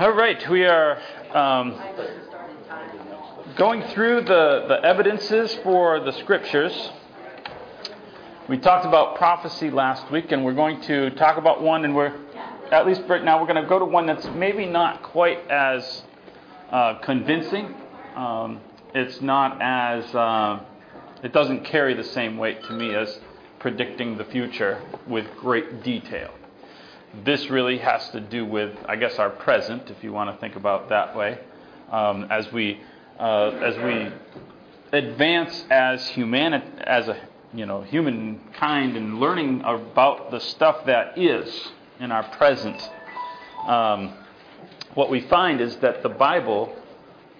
All right, we are um, going through the, the evidences for the scriptures. We talked about prophecy last week, and we're going to talk about one, and we're, at least right now, we're going to go to one that's maybe not quite as uh, convincing. Um, it's not as, uh, it doesn't carry the same weight to me as predicting the future with great detail this really has to do with, I guess, our present, if you want to think about that way, um, as we uh, as we advance as humanity, as a you know humankind, and learning about the stuff that is in our present. Um, what we find is that the Bible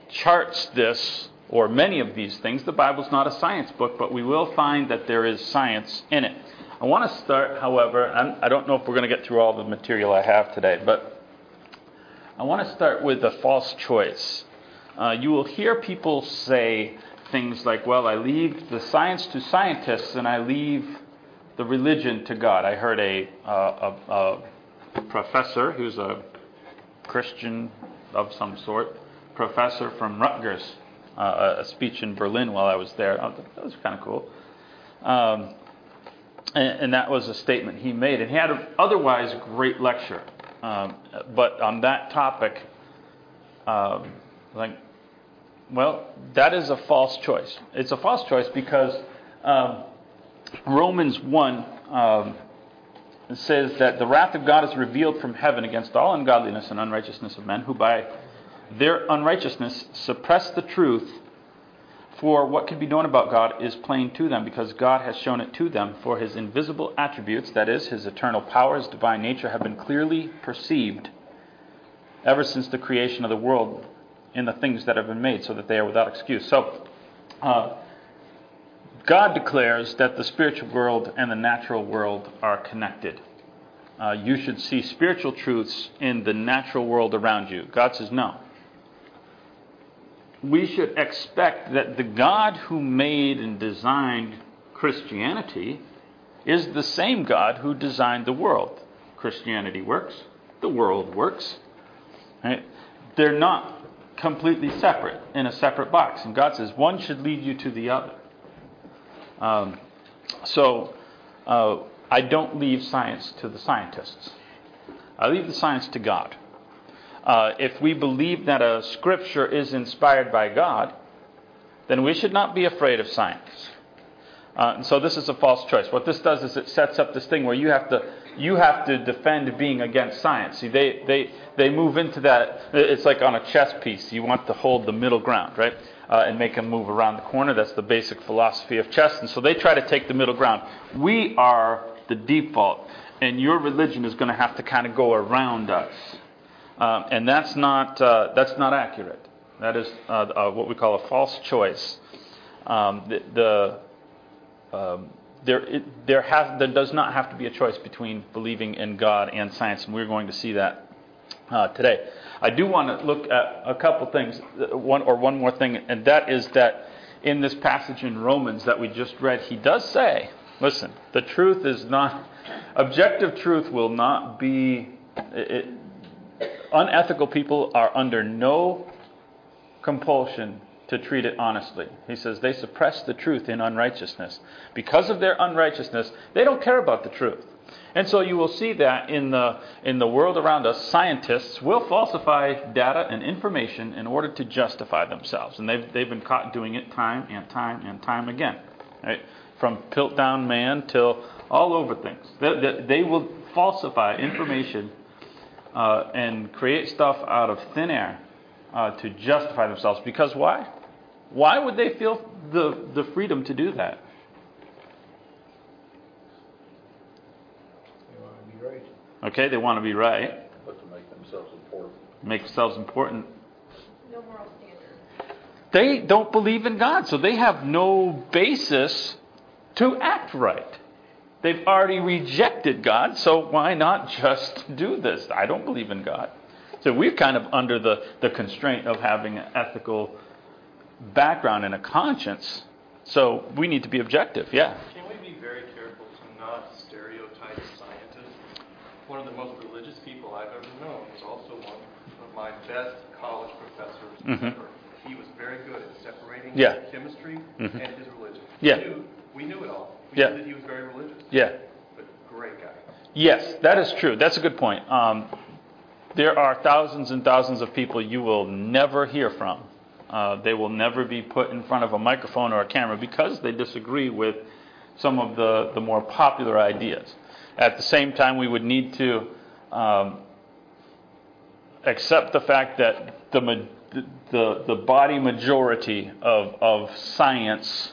charts this, or many of these things. The Bible's not a science book, but we will find that there is science in it. I want to start, however, I'm, I do not know if we're going to get through all the material I have today, but I want to start with a false choice. Uh, you will hear people say things like, well, I leave the science to scientists and I leave the religion to God. I heard a, uh, a, a professor who's a Christian of some sort, professor from Rutgers, uh, a speech in Berlin while I was there. Oh, that was kind of cool. Um, and, and, that was a statement he made. And he had an otherwise great lecture. Um, but on that topic, um, like, well, that is a false choice. It's a false choice because um, Romans 1 um, says that the wrath of God is revealed from heaven against all ungodliness and unrighteousness of men who by their unrighteousness suppress the truth for what can be known about God is plain to them, because God has shown it to them. For his invisible attributes, that is, his eternal power, his divine nature, have been clearly perceived ever since the creation of the world in the things that have been made, so that they are without excuse. So, uh, God declares that the spiritual world and the natural world are connected. Uh, you should see spiritual truths in the natural world around you. God says no we should expect that the God who made and designed Christianity is the same God who designed the world. Christianity works, the world works. Right? They're not completely separate in a separate box. And God says one should lead you to the other. Um, so uh, I don't leave science to the scientists, I leave the science to God. Uh, if we believe that a scripture is inspired by God, then we should not be afraid of science. Uh, and so this is a false choice. What this does is it sets up this thing where you have to you have to defend being against science. See, they they they move into that. It's like on a chess piece. You want to hold the middle ground, right? Uh, and make them move around the corner. That's the basic philosophy of chess. And so they try to take the middle ground. We are the default, and your religion is going to have to kind of go around us. Um, and that's not, uh, that's not accurate. That is uh, uh, what we call a false choice. Um, the, the um, there, it, there, has, there does not have to be a choice between believing in God and science, and we're going to see that uh, today. I do want to look at a couple things, uh, one or one more thing, and that is that in this passage in Romans that we just read, he does say, listen, the truth is not, objective truth will not be, it, unethical people are under no compulsion to treat it honestly. He says they suppress the truth in unrighteousness. Because of their unrighteousness, they don't care about the truth. And so you will see that in the, in the world around us, scientists will falsify data and information in order to justify themselves. And they've, they've been caught doing it time and time and time again. Right? From Piltdown Man till all over things. They, they, they will falsify information uh, and create stuff out of thin air uh, to justify themselves. Because why? Why would they feel the, the freedom to do that? They want to be right. Okay, they want to be right. But to make themselves important. Make themselves important. No moral standard. They don't believe in God, so they have no basis to act right. They've already rejected God, so why not just do this? I don't believe in God. So we're kind of under the, the constraint of having an ethical background and a conscience. So we need to be objective, yeah. Can we be very careful to not stereotype scientists? One of the most religious people I've ever known was also one of my best college professors Mhm. ever. He was very good at separating Yeah. chemistry Mhm. and his religion. Yeah. We knew, we knew it all. We Yeah. knew that he was very religious, Yeah. but great guy. Yes, that is true. That's a good point. Um, there are thousands and thousands of people you will never hear from. Uh, they will never be put in front of a microphone or a camera because they disagree with some of the, the more popular ideas. At the same time, we would need to um, accept the fact that the, ma- the, the body majority of, of science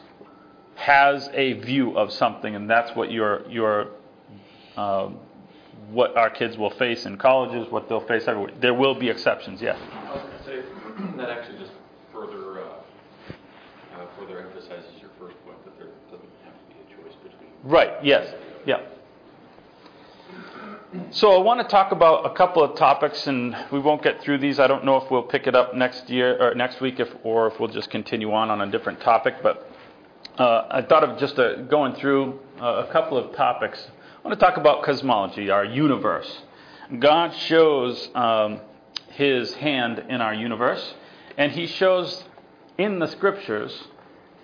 has a view of something, and that's what your, your um, what our kids will face in colleges, what they'll face everywhere. There will be exceptions, yes. I was going to say, that actually just further, uh, uh, further emphasizes your first point, that there doesn't have to be a choice between. Right, yes, yeah. So I want to talk about a couple of topics, and we won't get through these. I don't know if we'll pick it up next year or next week, if, or if we'll just continue on on a different topic. But uh, I thought of just uh, going through uh, a couple of topics. I want to talk about cosmology, our universe. God shows um, His hand in our universe, and He shows in the Scriptures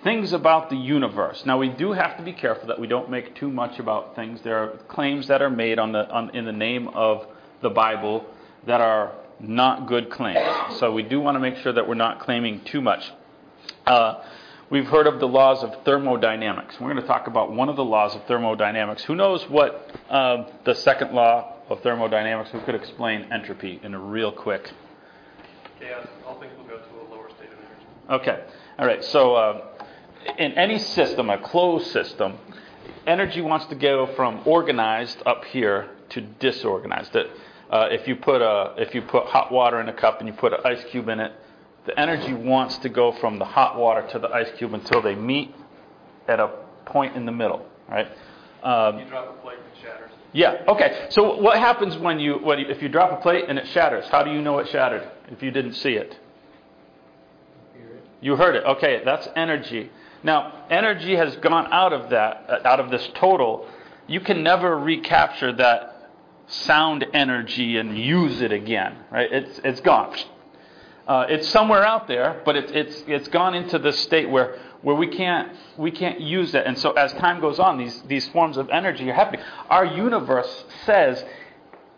things about the universe. Now we do have to be careful that we don't make too much about things. There are claims that are made on the on, in the name of the Bible that are not good claims. So we do want to make sure that we're not claiming too much. We've heard of the laws of thermodynamics. We're going to talk about one of the laws of thermodynamics. Who knows what um, the second law of thermodynamics? Who could explain entropy in a real quick? Chaos, all things will go to a lower state of energy. Okay. All right. So, uh, in any system, a closed system, energy wants to go from organized up here to disorganized. Uh, if you put a if you put hot water in a cup and you put an ice cube in it, the energy wants to go from the hot water to the ice cube until they meet at a point in the middle. Right. Um, You drop a plate and it shatters. yeah. Okay. So what happens when you, when you if you drop a plate and it shatters? How do you know it shattered if you didn't see it? You heard it. Okay, that's energy. Now, energy has gone out of that, uh, out of this total. You can never recapture that sound energy and use it again, right? It's it's gone. Uh, it's somewhere out there, but it's it's it's gone into this state where where we can't we can't use it. And so as time goes on, these these forms of energy are happening. Our universe says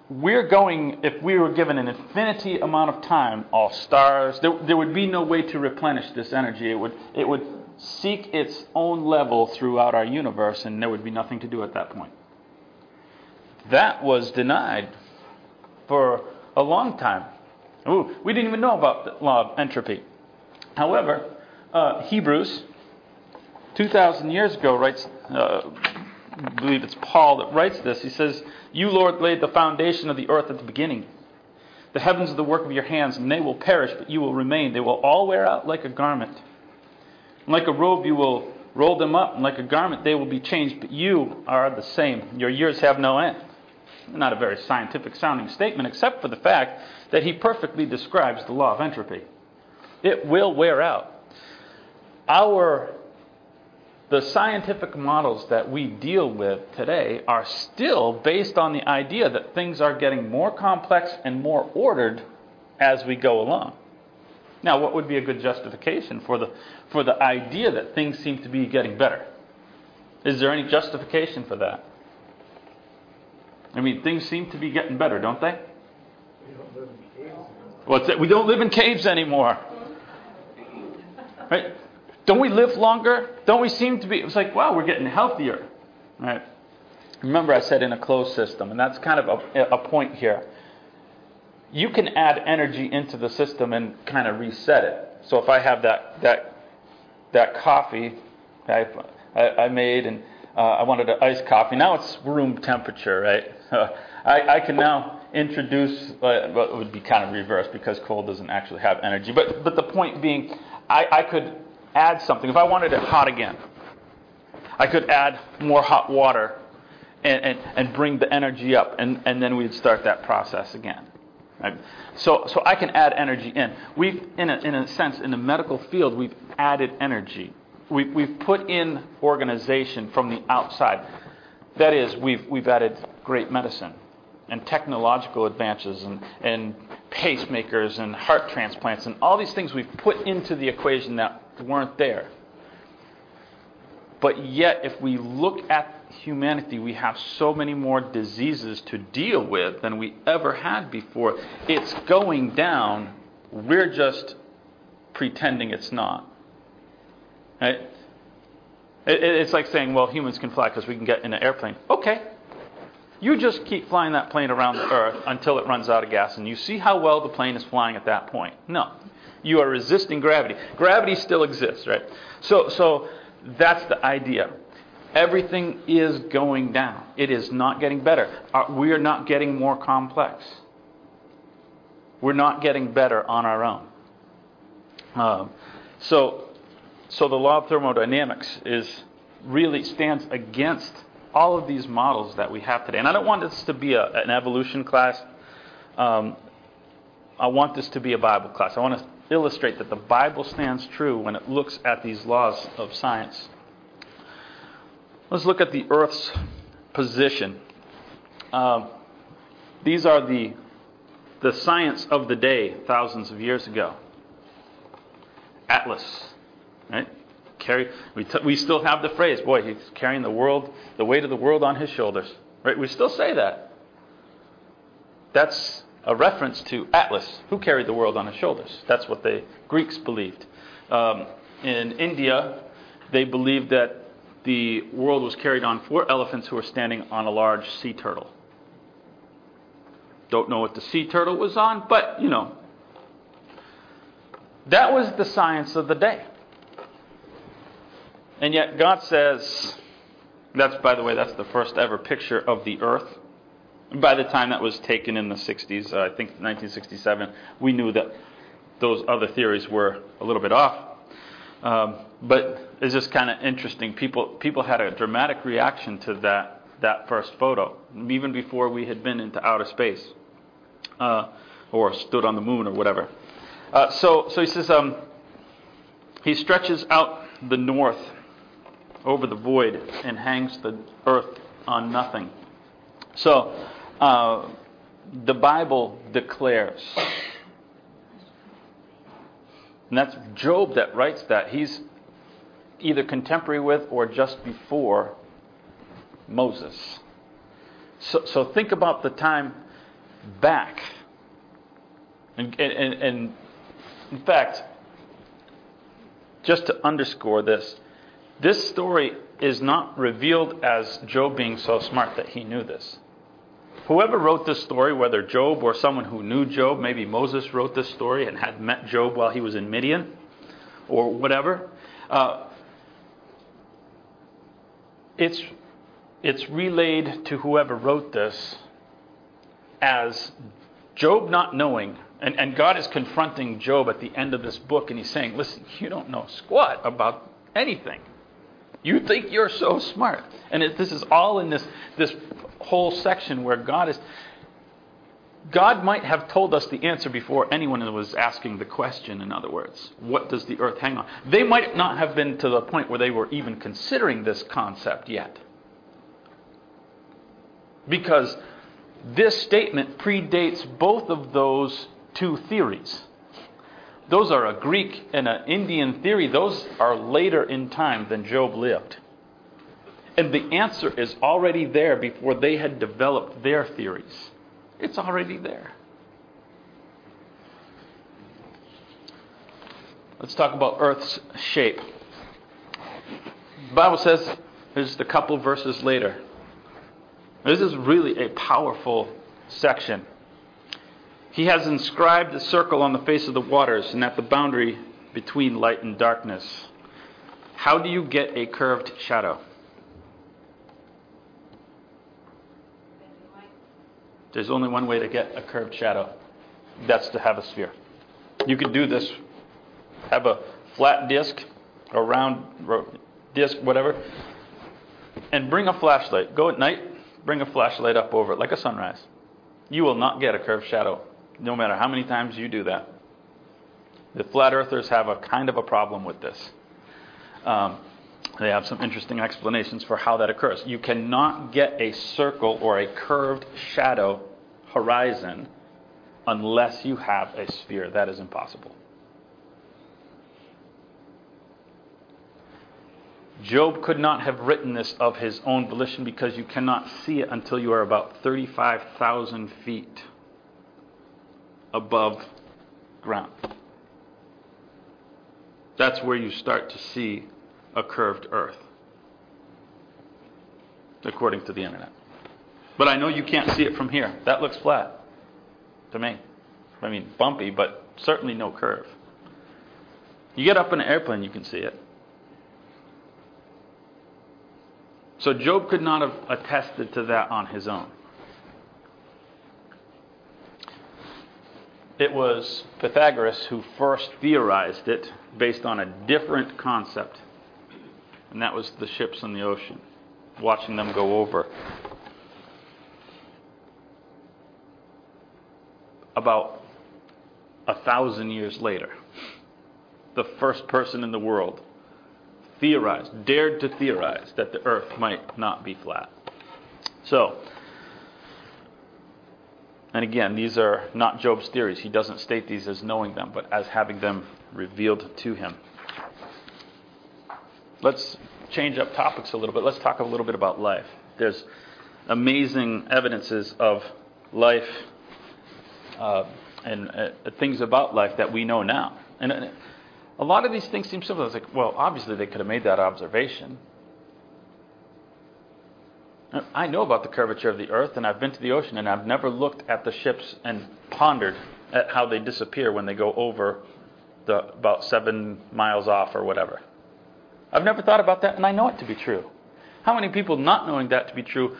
we're going if we were given an infinity amount of time all stars there, there would be no way to replenish this energy it would it would seek its own level throughout our universe and there would be nothing to do at that point that was denied for a long time Ooh, we didn't even know about the law of entropy however uh, hebrews 2000 years ago writes uh, I believe it's Paul that writes this. He says, You, Lord, laid the foundation of the earth at the beginning. The heavens are the work of your hands, and they will perish, but you will remain. They will all wear out like a garment. And like a robe, you will roll them up, and like a garment, they will be changed, but you are the same. Your years have no end. Not a very scientific sounding statement, except for the fact that he perfectly describes the law of entropy. It will wear out. Our the scientific models that we deal with today are still based on the idea that things are getting more complex and more ordered as we go along. Now, what would be a good justification for the, for the idea that things seem to be getting better? Is there any justification for that? I mean, things seem to be getting better, don't they? What's? We don't live in caves anymore. Right? Don't we live longer? Don't we seem to be? It's like, wow, we're getting healthier. Right? Remember, I said in a closed system, and that's kind of a, a point here. You can add energy into the system and kind of reset it. So if I have that that that coffee I, I, I made and uh, I wanted an iced coffee, now it's room temperature, right? I, I can now introduce, uh, well, it would be kind of reversed because coal doesn't actually have energy. But but the point being, I, I could add something. If I wanted it hot again, I could add more hot water and, and, and bring the energy up, and, and then we'd start that process again. Right? So, so I can add energy in. We've, in a, in a sense, in the medical field, we've added energy. We've, we've put in organization from the outside. That is, we've, we've added great medicine and technological advances and, and pacemakers and heart transplants and all these things we've put into the equation that weren't there. But yet, if we look at humanity, we have so many more diseases to deal with than we ever had before. It's going down. We're just pretending it's not. Right? It, it's like saying, well, humans can fly because we can get in an airplane. Okay. You just keep flying that plane around the earth until it runs out of gas, and you see how well the plane is flying at that point. No. You are resisting gravity. Gravity still exists, right? So, so that's the idea. Everything is going down. It is not getting better. Uh, we are not getting more complex. We're not getting better on our own. Um, so, so the law of thermodynamics is really stands against all of these models that we have today. And I don't want this to be a, an evolution class. Um, I want this to be a Bible class. I want to illustrate that the Bible stands true when it looks at these laws of science. Let's look at the Earth's position. Um, these are the the science of the day thousands of years ago. Atlas, right? Carry, we, t- we still have the phrase, boy, he's carrying the world, the weight of the world on his shoulders. Right? We still say that. That's a reference to Atlas, who carried the world on his shoulders. That's what the Greeks believed. Um, in India, they believed that the world was carried on four elephants who were standing on a large sea turtle. Don't know what the sea turtle was on, but you know. That was the science of the day. And yet God says, that's, by the way, that's the first ever picture of the earth. By the time that was taken in the 60s, uh, I think 1967, we knew that those other theories were a little bit off. Um, but it's just kind of interesting. People, people had a dramatic reaction to that, that first photo, even before we had been into outer space uh, or stood on the moon or whatever. Uh, so, so he says um, he stretches out the north over the void and hangs the earth on nothing. So, uh, the Bible declares, and that's Job that writes that. He's either contemporary with or just before Moses. So, so think about the time back. And, and, and in fact, just to underscore this, this story is not revealed as Job being so smart that he knew this. Whoever wrote this story, whether Job or someone who knew Job, maybe Moses wrote this story and had met Job while he was in Midian or whatever, uh, it's, it's relayed to whoever wrote this as Job not knowing, and, and God is confronting Job at the end of this book, and he's saying, Listen, you don't know squat about anything. You think you're so smart. And it, this is all in this, this whole section where God is. God might have told us the answer before anyone was asking the question, in other words. What does the earth hang on? They might not have been to the point where they were even considering this concept yet. Because this statement predates both of those two theories. Those are a Greek and an Indian theory. Those are later in time than Job lived. And the answer is already there before they had developed their theories. It's already there. Let's talk about Earth's shape. The Bible says, there's a couple verses later. This is really a powerful section. He has inscribed a circle on the face of the waters and at the boundary between light and darkness. How do you get a curved shadow? There's only one way to get a curved shadow. That's to have a sphere. You could do this. Have a flat disc, a round disc, whatever, and bring a flashlight. Go at night, bring a flashlight up over it like a sunrise. You will not get a curved shadow no matter how many times you do that. The flat earthers have a kind of a problem with this. Um, they have some interesting explanations for how that occurs. You cannot get a circle or a curved shadow horizon unless you have a sphere. That is impossible. Job could not have written this of his own volition because you cannot see it until you are about 35,000 feet above ground. That's where you start to see a curved earth, according to the internet. But I know you can't see it from here. That looks flat to me. I mean, bumpy, but certainly no curve. You get up in an airplane, you can see it. So Job could not have attested to that on his own. It was Pythagoras who first theorized it based on a different concept, and that was the ships in the ocean, watching them go over. About a thousand years later, the first person in the world theorized, dared to theorize that the earth might not be flat. So, and again, these are not Job's theories. He doesn't state these as knowing them, but as having them revealed to him. Let's change up topics a little bit. Let's talk a little bit about life. There's amazing evidences of life uh, and uh, things about life that we know now. And uh, a lot of these things seem simple. It's like, well, obviously they could have made that observation. I know about the curvature of the earth, and I've been to the ocean, and I've never looked at the ships and pondered at how they disappear when they go over the about seven miles off or whatever. I've never thought about that, and I know it to be true. How many people, not knowing that to be true,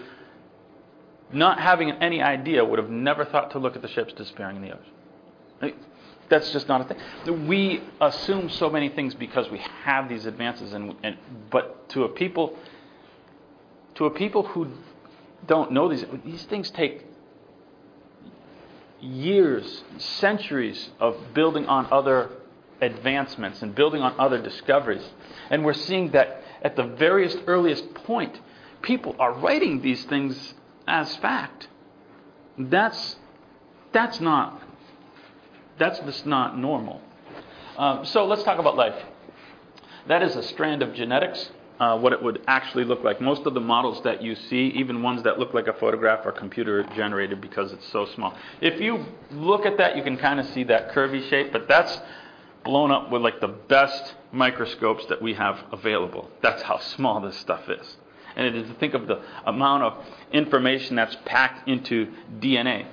not having any idea, would have never thought to look at the ships disappearing in the ocean? That's just not a thing. We assume so many things because we have these advances, and, and but to a people, to a people who don't know these, these things take years, centuries of building on other advancements and building on other discoveries. And we're seeing that at the various earliest point, people are writing these things as fact. That's that's not that's just not normal. Um, so let's talk about life. That is a strand of genetics. Uh, what it would actually look like. Most of the models that you see, even ones that look like a photograph, are computer generated because it's so small. If you look at that, you can kind of see that curvy shape, but that's blown up with like the best microscopes that we have available. That's how small this stuff is. And it is to think of the amount of information that's packed into DNA.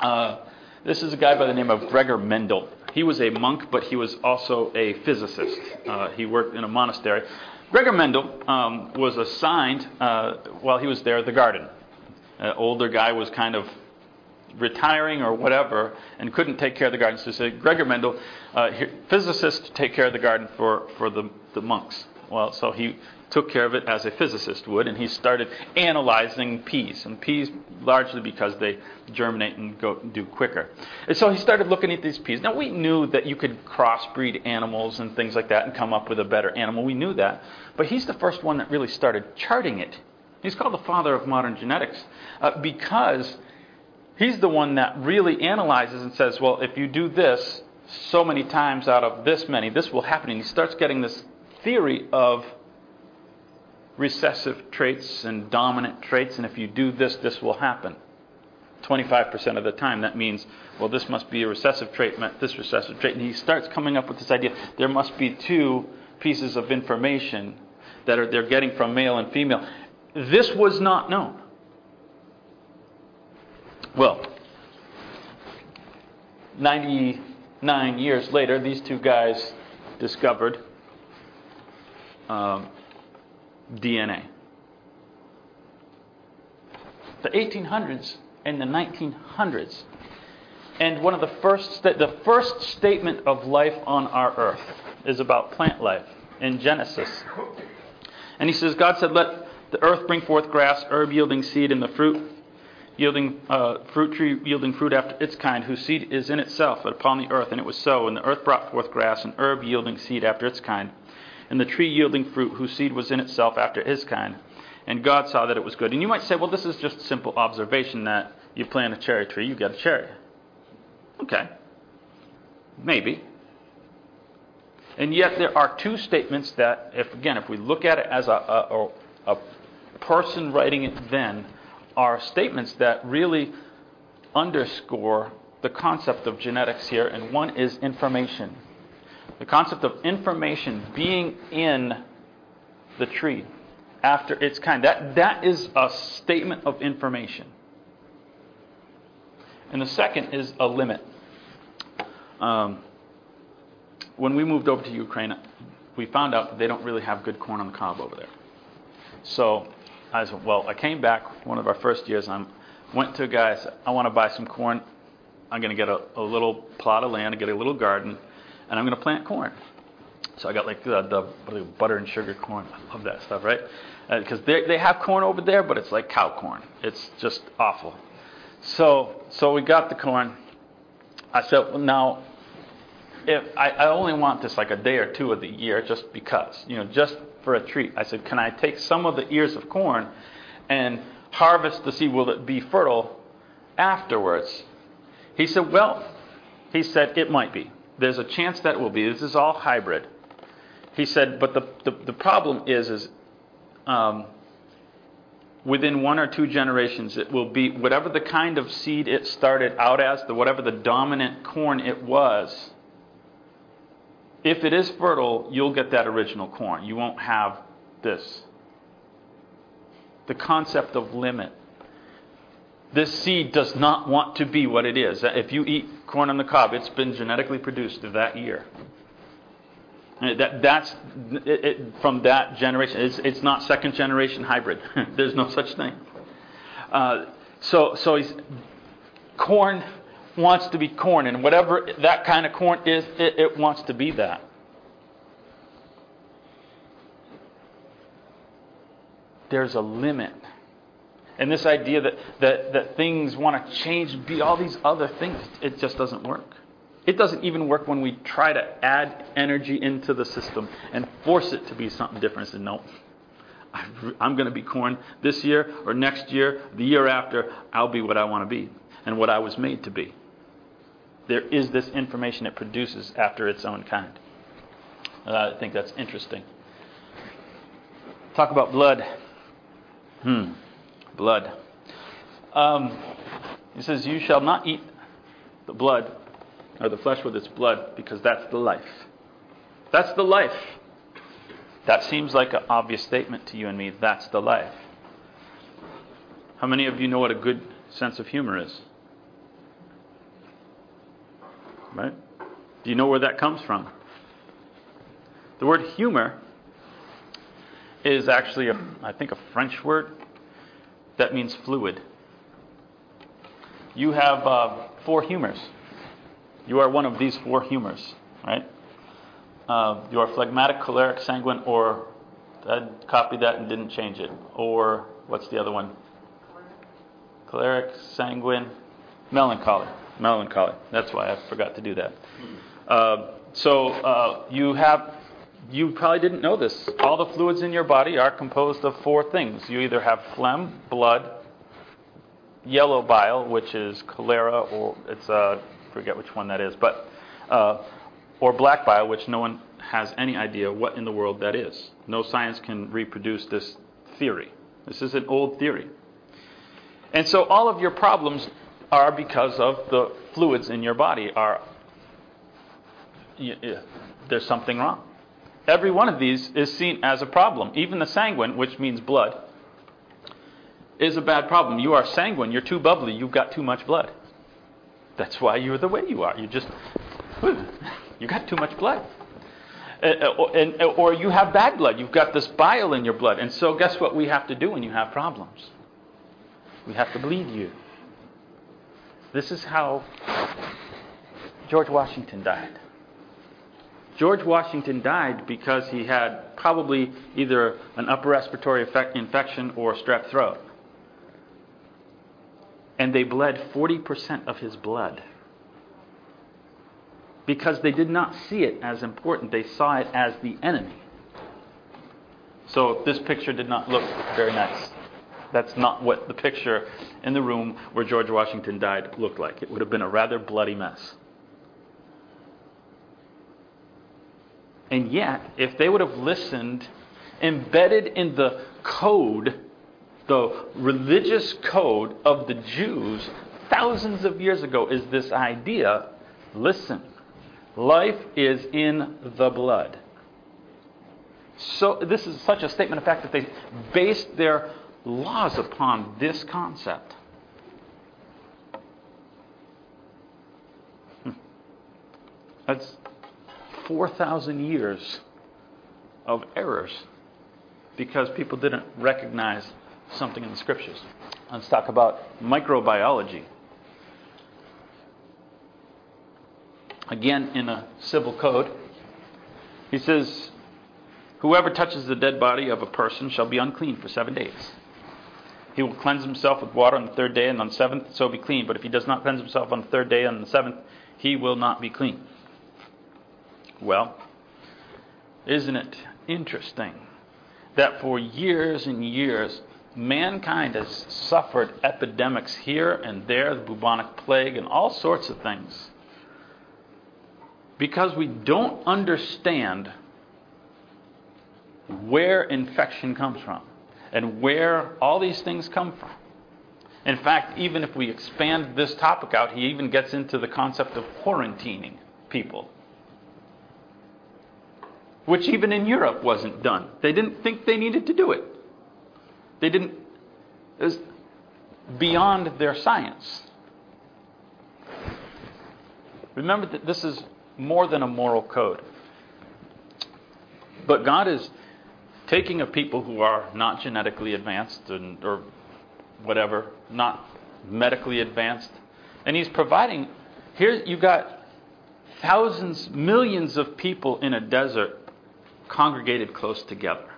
Uh, this is a guy by the name of Gregor Mendel. He was a monk, but he was also a physicist. Uh, he worked in a monastery. Gregor Mendel um, was assigned, uh, while he was there, the garden. An older guy was kind of retiring or whatever and couldn't take care of the garden. So he said, Gregor Mendel, uh, physicist, take care of the garden for, for the, the monks. Well, so he took care of it as a physicist would, and he started analyzing peas, and peas largely because they germinate and go do quicker. And so he started looking at these peas. Now we knew that you could crossbreed animals and things like that and come up with a better animal. We knew that, but he's the first one that really started charting it. He's called the father of modern genetics uh, because he's the one that really analyzes and says, well, if you do this so many times out of this many, this will happen. And he starts getting this theory of recessive traits and dominant traits, and if you do this, this will happen. 25% of the time, that means, well, this must be a recessive trait, meant this recessive trait. And he starts coming up with this idea there must be two pieces of information that are, they're getting from male and female. This was not known. Well, 99 years later, these two guys discovered um, DNA. The 1800s and the 1900s. And one of the first, the first statement of life on our earth is about plant life in Genesis. And he says, God said, Let the earth bring forth grass, herb yielding seed, and the fruit yielding uh, fruit tree yielding fruit after its kind, whose seed is in itself upon the earth. And it was so. And the earth brought forth grass, and herb yielding seed after its kind and the tree yielding fruit, whose seed was in itself after his kind. And God saw that it was good. And you might say, well, this is just simple observation that you plant a cherry tree, you get a cherry. Okay. Maybe. And yet there are two statements that, if again, if we look at it as a, a, a person writing it then, are statements that really underscore the concept of genetics here, and one is information. The concept of information being in the tree after its kind. That, that is a statement of information. And the second is a limit. Um, when we moved over to Ukraine, we found out that they don't really have good corn on the cob over there. So I said, well, I came back one of our first years. I went to a guy. I said, I want to buy some corn. I'm going to get a, a little plot of land, and get a little garden, and I'm going to plant corn. So I got like the, the butter and sugar corn. I love that stuff, right? Because uh, they they have corn over there, but it's like cow corn. It's just awful. So so we got the corn. I said, well, now if I, I only want this like a day or two of the year, just because, you know, just for a treat. I said, can I take some of the ears of corn and harvest the seed? Will it be fertile afterwards? He said, well, he said, it might be. There's a chance that will be. This is all hybrid. He said, but the, the, the problem is, is um, within one or two generations, it will be whatever the kind of seed it started out as, the, whatever the dominant corn it was. If it is fertile, you'll get that original corn. You won't have this. The concept of limit this seed does not want to be what it is. If you eat corn on the cob, it's been genetically produced that year. That, that's it, it, from that generation. It's, it's, not second generation hybrid. There's no such thing. Uh, so, so corn wants to be corn, and whatever that kind of corn is, it, it wants to be that. There's a limit and this idea that, that, that things want to change, be all these other things, it just doesn't work. It doesn't even work when we try to add energy into the system and force it to be something different. Say, no, I'm going to be corn this year or next year, the year after, I'll be what I want to be and what I was made to be. There is this information it produces after its own kind. Uh, I think that's interesting. Talk about blood. Hmm blood. Um, he says, You shall not eat the blood or the flesh with its blood because that's the life. That's the life. That seems like an obvious statement to you and me. That's the life. How many of you know what a good sense of humor is? Right? Do you know where that comes from? The word humor is actually, a, I think, a French word that means fluid. You have uh, four humors. You are one of these four humors, right? Uh, you are phlegmatic, choleric, sanguine, or I copied that and didn't change it. Or what's the other one? Choleric, sanguine, melancholy. Melancholy. That's why I forgot to do that. Uh, so uh, you have you probably didn't know this. All the fluids in your body are composed of four things. You either have phlegm, blood, yellow bile, which is cholera, or it's uh, forget which one that is, but uh, or black bile, which no one has any idea what in the world that is. No science can reproduce this theory. This is an old theory. And so all of your problems are because of the fluids in your body are there's something wrong. Every one of these is seen as a problem. Even the sanguine, which means blood, is a bad problem. You are sanguine, you're too bubbly, you've got too much blood. That's why you're the way you are. You just, you got too much blood. Uh, uh, or you have bad blood. You've got this bile in your blood. And so, guess what we have to do when you have problems? We have to bleed you. This is how George Washington died. George Washington died because he had probably either an upper respiratory infection or strep throat. And they bled 40% of his blood. Because they did not see it as important, they saw it as the enemy. So this picture did not look very nice. That's not what the picture in the room where George Washington died looked like. It would have been a rather bloody mess. And yet, if they would have listened, embedded in the code, the religious code of the Jews thousands of years ago, is this idea listen, life is in the blood. So, this is such a statement of fact that they based their laws upon this concept. Hmm. That's 4,000 years of errors because people didn't recognize something in the scriptures. Let's talk about microbiology. Again, in a civil code, he says, Whoever touches the dead body of a person shall be unclean for seven days. He will cleanse himself with water on the third day, and on the seventh so be clean. But if he does not cleanse himself on the third day and on the seventh, he will not be clean. Well, isn't it interesting that for years and years, mankind has suffered epidemics here and there, the bubonic plague, and all sorts of things, because we don't understand where infection comes from and where all these things come from. In fact, even if we expand this topic out, he even gets into the concept of quarantining people which even in Europe wasn't done. They didn't think they needed to do it. They didn't, it was beyond their science. Remember that this is more than a moral code. But God is taking a people who are not genetically advanced and, or whatever, not medically advanced, and He's providing. Here you've got thousands, millions of people in a desert congregated close together.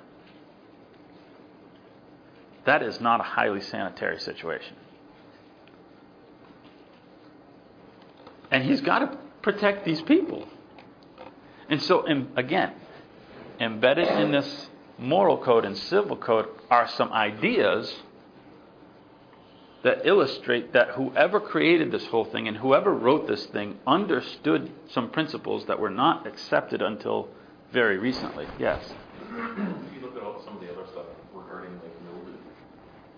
That is not a highly sanitary situation. And he's got to protect these people. And so, again, embedded in this moral code and civil code are some ideas that illustrate that whoever created this whole thing and whoever wrote this thing understood some principles that were not accepted until very recently. Yes. If you look at all, some of the other stuff regarding like mildew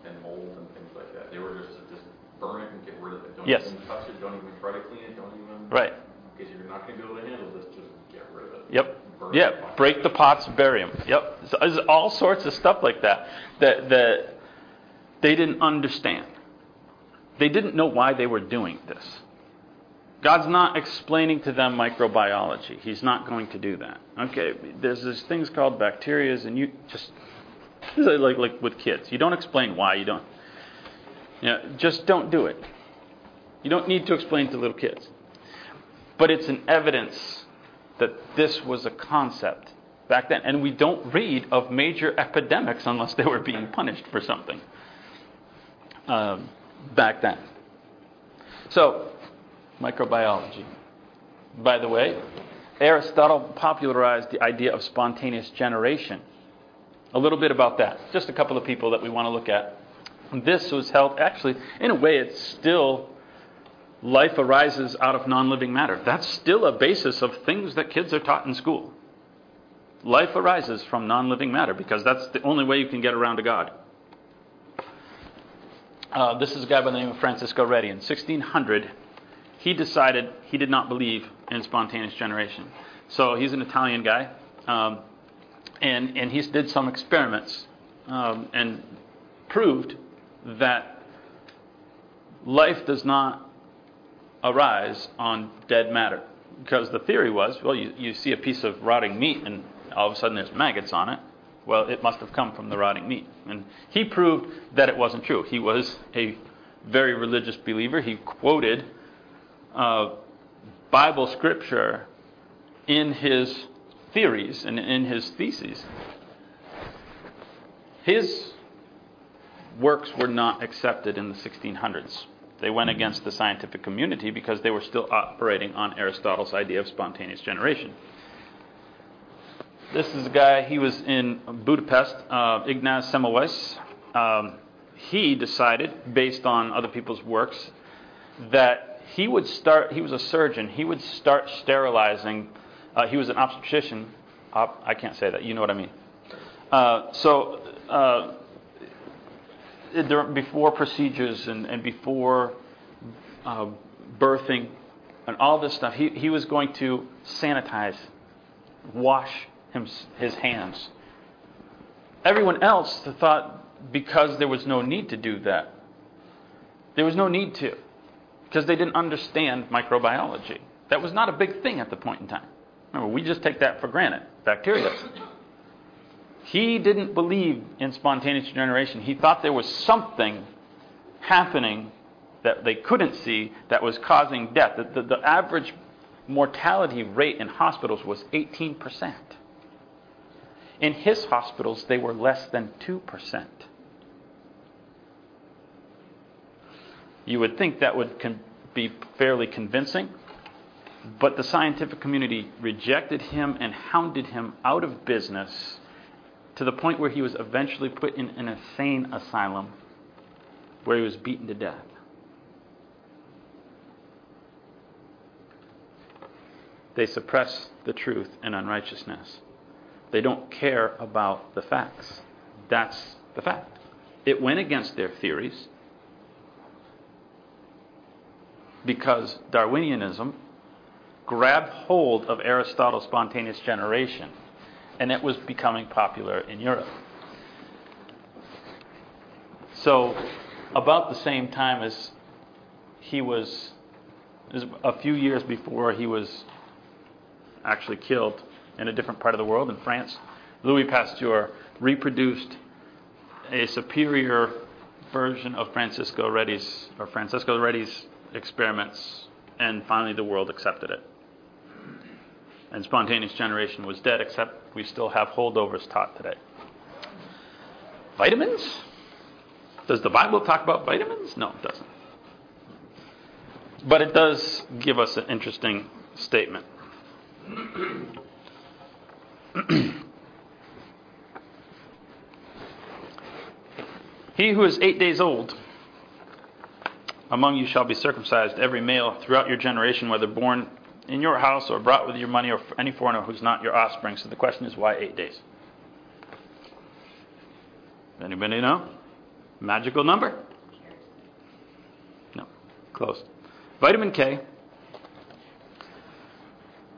and mold and things like that, they were just just burn it and get rid of it. Don't yes. even touch it. Don't even try to clean it. Don't even. Right. Because you're not going to be able to handle this. Just get rid of it. Yep. Burn yeah. It. Break the pots, bury them. Yep. So there's all sorts of stuff like that that that they didn't understand. They didn't know why they were doing this. God's not explaining to them microbiology. He's not going to do that. Okay, there's these things called bacterias, and you just like like with kids, you don't explain why you don't. You know, just don't do it. You don't need to explain to little kids. But it's an evidence that this was a concept back then, and we don't read of major epidemics unless they were being punished for something um, back then. So microbiology. By the way, Aristotle popularized the idea of spontaneous generation. A little bit about that. Just a couple of people that we want to look at. This was held, actually, in a way, it's still life arises out of non living matter. That's still a basis of things that kids are taught in school. Life arises from non living matter because that's the only way you can get around to God. Uh, this is a guy by the name of Francisco Redi. In 1600, he decided he did not believe in spontaneous generation. So he's an Italian guy, um, and and he did some experiments um, and proved that life does not arise on dead matter. Because the theory was, well, you, you see a piece of rotting meat and all of a sudden there's maggots on it. Well, it must have come from the rotting meat. And he proved that it wasn't true. He was a very religious believer. He quoted uh, Bible scripture in his theories and in his theses. His works were not accepted in the 1600s. They went against the scientific community because they were still operating on Aristotle's idea of spontaneous generation. This is a guy, he was in Budapest, uh, Ignaz Semmelweis. Um, he decided, based on other people's works, that he would start, he was a surgeon, he would start sterilizing, uh, he was an obstetrician. Op, I can't say that, you know what I mean. Uh, so, uh, before procedures and, and before uh, birthing and all this stuff, he, he was going to sanitize, wash him, his hands. Everyone else thought because there was no need to do that. There was no need to, because they didn't understand microbiology. That was not a big thing at the point in time. Remember, we just take that for granted. Bacteria. He didn't believe in spontaneous generation. He thought there was something happening that they couldn't see that was causing death. The, the, the average mortality rate in hospitals was 18%. In his hospitals, they were less than 2%. You would think that would con- be fairly convincing, but the scientific community rejected him and hounded him out of business to the point where he was eventually put in an insane asylum where he was beaten to death. They suppress the truth and unrighteousness. They don't care about the facts. That's the fact. It went against their theories because Darwinianism grabbed hold of Aristotle's spontaneous generation and it was becoming popular in Europe. So, about the same time as he was, a few years before he was actually killed in a different part of the world, in France, Louis Pasteur reproduced a superior version of Francisco Redi's or Francisco Redi's experiments, and finally the world accepted it. And spontaneous generation was dead, except we still have holdovers taught today. Vitamins? Does the Bible talk about vitamins? No, it doesn't. But it does give us an interesting statement. he who is eight days old among you shall be circumcised, every male throughout your generation, whether born in your house or brought with your money or any foreigner who's not your offspring. So the question is, why eight days? Anybody know? Magical number? No. Close. Vitamin K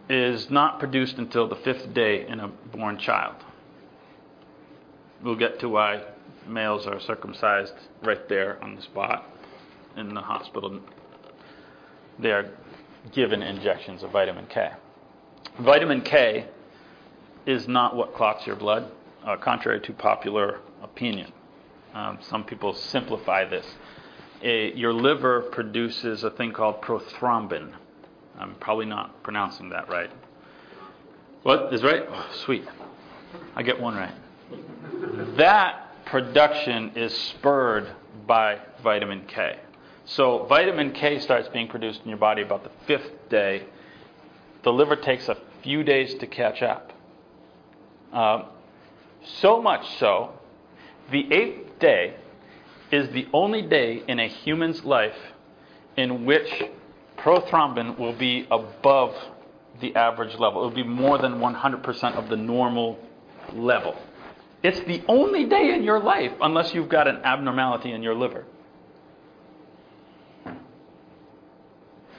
is not produced until the fifth day in a born child. We'll get to why males are circumcised right there on the spot in the hospital. They are given injections of vitamin K. Vitamin K is not what clots your blood, uh, contrary to popular opinion. Um, some people simplify this. A, your liver produces a thing called prothrombin. I'm probably not pronouncing that right. What is right? Oh, sweet. I get one right. That production is spurred by vitamin K. So vitamin K starts being produced in your body about the fifth day. The liver takes a few days to catch up. Uh, so much so, the eighth day is the only day in a human's life in which prothrombin will be above the average level. It will be more than 100% of the normal level. It's the only day in your life unless you've got an abnormality in your liver.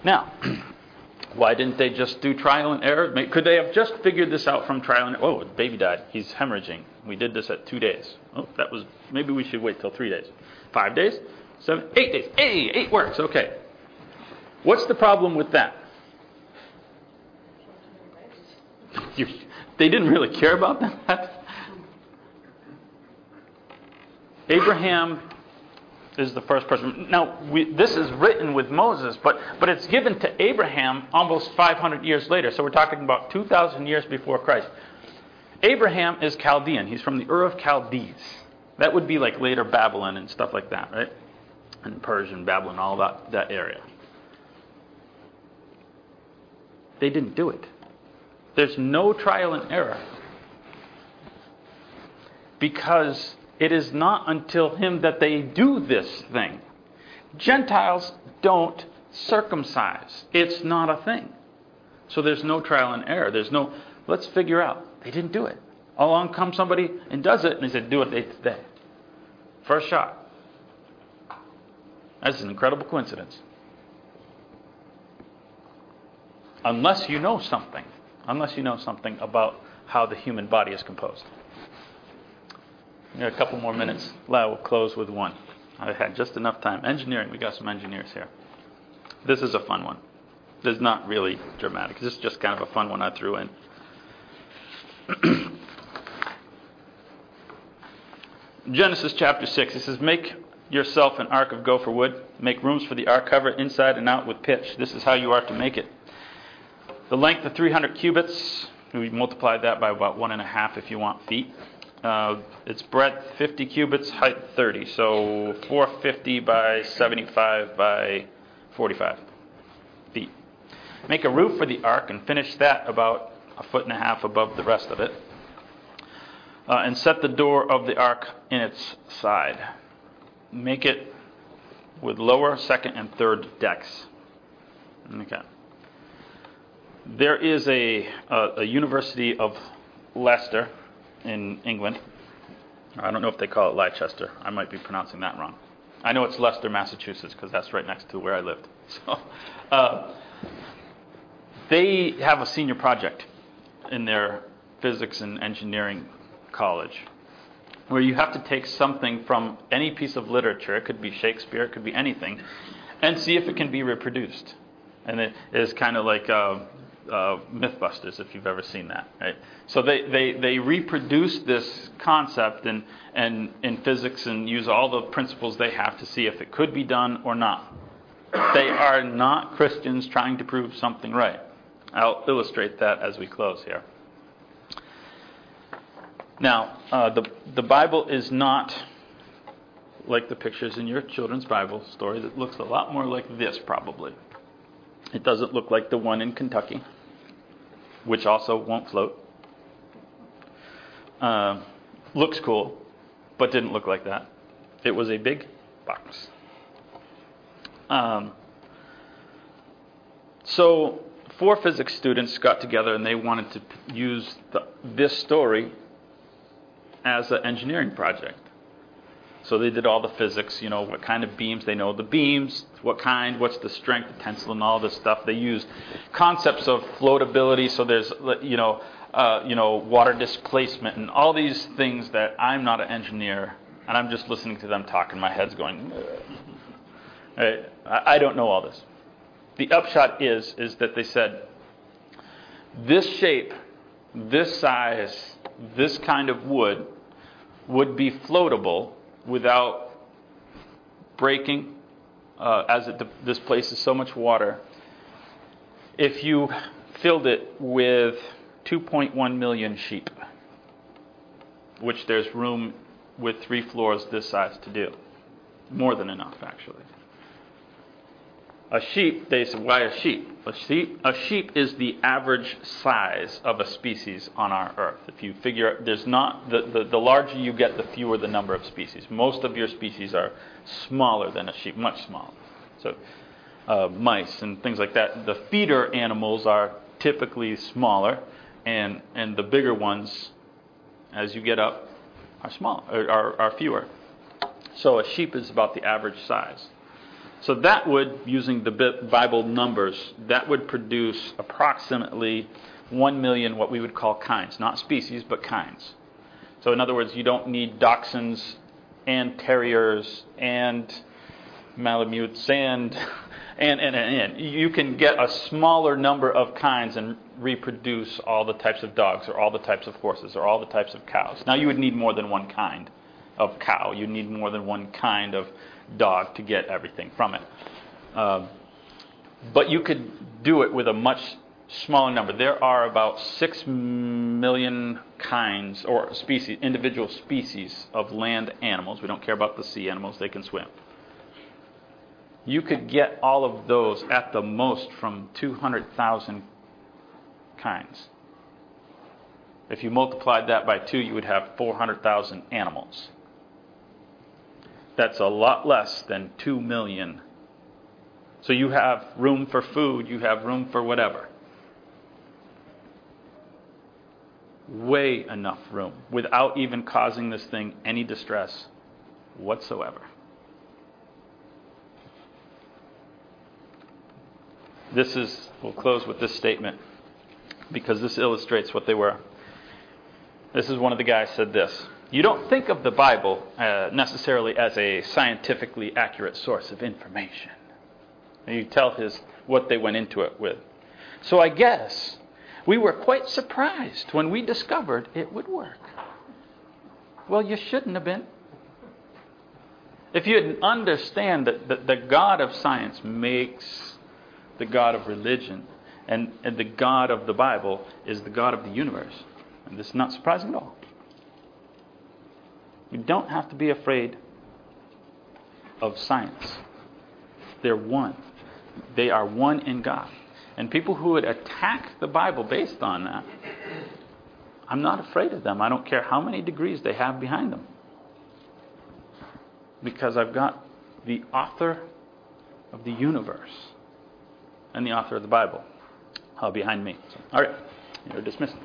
Now, why didn't they just do trial and error? Could they have just figured this out from trial and error? Oh, baby died. He's hemorrhaging. We did this at two days. Oh, that was maybe we should wait till three days. Five days? Seven? Eight days. Hey, eight works. Okay. What's the problem with that? You, they didn't really care about that. Abraham is the first person. Now, we, this is written with Moses, but, but it's given to Abraham almost 500 years later. So we're talking about 2,000 years before Christ. Abraham is Chaldean. He's from the Ur of Chaldees. That would be like later Babylon and stuff like that, right? And Persian, Babylon, all that, that area. They didn't do it. There's no trial and error. Because It is not until him that they do this thing. Gentiles don't circumcise. It's not a thing. So there's no trial and error. There's no, let's figure out. They didn't do it. Along comes somebody and does it, and they said, do it today. First shot. That's an incredible coincidence. Unless you know something. Unless you know something about how the human body is composed. A couple more minutes. We'll close with one. I had just enough time. Engineering, we got some engineers here. This is a fun one. This is not really dramatic. This is just kind of a fun one I threw in. Genesis chapter 6, it says, Make yourself an ark of gopher wood. Make rooms for the ark. Cover it inside and out with pitch. This is how you are to make it. The length of 300 cubits. We multiply that by about one and a half if you want feet. Uh, its breadth 50 cubits, height 30. So 450 by 75 by 45 feet. Make a roof for the ark and finish that about a foot and a half above the rest of it. Uh, and set the door of the ark in its side. Make it with lower, second, and third decks. Okay. There is a, a, a University of Leicester in England. I don't know if they call it Leicester. I might be pronouncing that wrong. I know it's Leicester, Massachusetts, because that's right next to where I lived. So, uh, they have a senior project in their physics and engineering college where you have to take something from any piece of literature, it could be Shakespeare, it could be anything, and see if it can be reproduced. And it is kind of like uh, uh, Mythbusters, if you've ever seen that. Right? So they, they, they reproduce this concept in, and, in physics and use all the principles they have to see if it could be done or not. They are not Christians trying to prove something right. I'll illustrate that as we close here. Now, uh, the, the Bible is not like the pictures in your children's Bible story that looks a lot more like this, probably. It doesn't look like the one in Kentucky, which also won't float. Uh, looks cool, but didn't look like that. It was a big box. Um, so, four physics students got together and they wanted to use the, this story as an engineering project. So they did all the physics, you know, what kind of beams, they know the beams, what kind, what's the strength, the tensile, and all this stuff. They used concepts of floatability, so there's, you know, uh, you know, water displacement, and all these things that I'm not an engineer, and I'm just listening to them talk, and my head's going, right? I don't know all this. The upshot is, is that they said, this shape, this size, this kind of wood would be floatable without breaking, uh, as it displaces so much water, if you filled it with 2.1 million sheep, which there's room with three floors this size to do. More than enough, actually. A sheep, they said, why a sheep? A sheep, a sheep is the average size of a species on our earth. If you figure, there's not, the, the, the larger you get, the fewer the number of species. Most of your species are smaller than a sheep, much smaller. So, uh, mice and things like that. The feeder animals are typically smaller, and, and the bigger ones, as you get up, are small, are, are fewer. So a sheep is about the average size. So that would, using the Bible numbers, that would produce approximately 1 million what we would call kinds. Not species, but kinds. So, in other words, you don't need dachshunds and terriers and malamutes and, and, and, and. You can get a smaller number of kinds and reproduce all the types of dogs or all the types of horses or all the types of cows. Now, you would need more than one kind of cow. You need more than one kind of dog to get everything from it. Um, but you could do it with a much smaller number. There are about six million kinds or species, individual species of land animals. We don't care about the sea animals, they can swim. You could get all of those at the most from 200,000 kinds. If you multiplied that by two, you would have 400,000 animals. That's a lot less than 2 million. So you have room for food, you have room for whatever. Way enough room without even causing this thing any distress whatsoever. This is, we'll close with this statement because this illustrates what they were. This is one of the guys said this. You don't think of the Bible uh, necessarily as a scientifically accurate source of information. You tell his what they went into it with. So I guess we were quite surprised when we discovered it would work. Well, you shouldn't have been. If you understand that the, the God of science makes the God of religion, and, and the God of the Bible is the God of the universe, and this is not surprising at all. You don't have to be afraid of science. They're one. They are one in God. And people who would attack the Bible based on that, I'm not afraid of them. I don't care how many degrees they have behind them. Because I've got the author of the universe and the author of the Bible uh, behind me. So, all right, you're dismissed.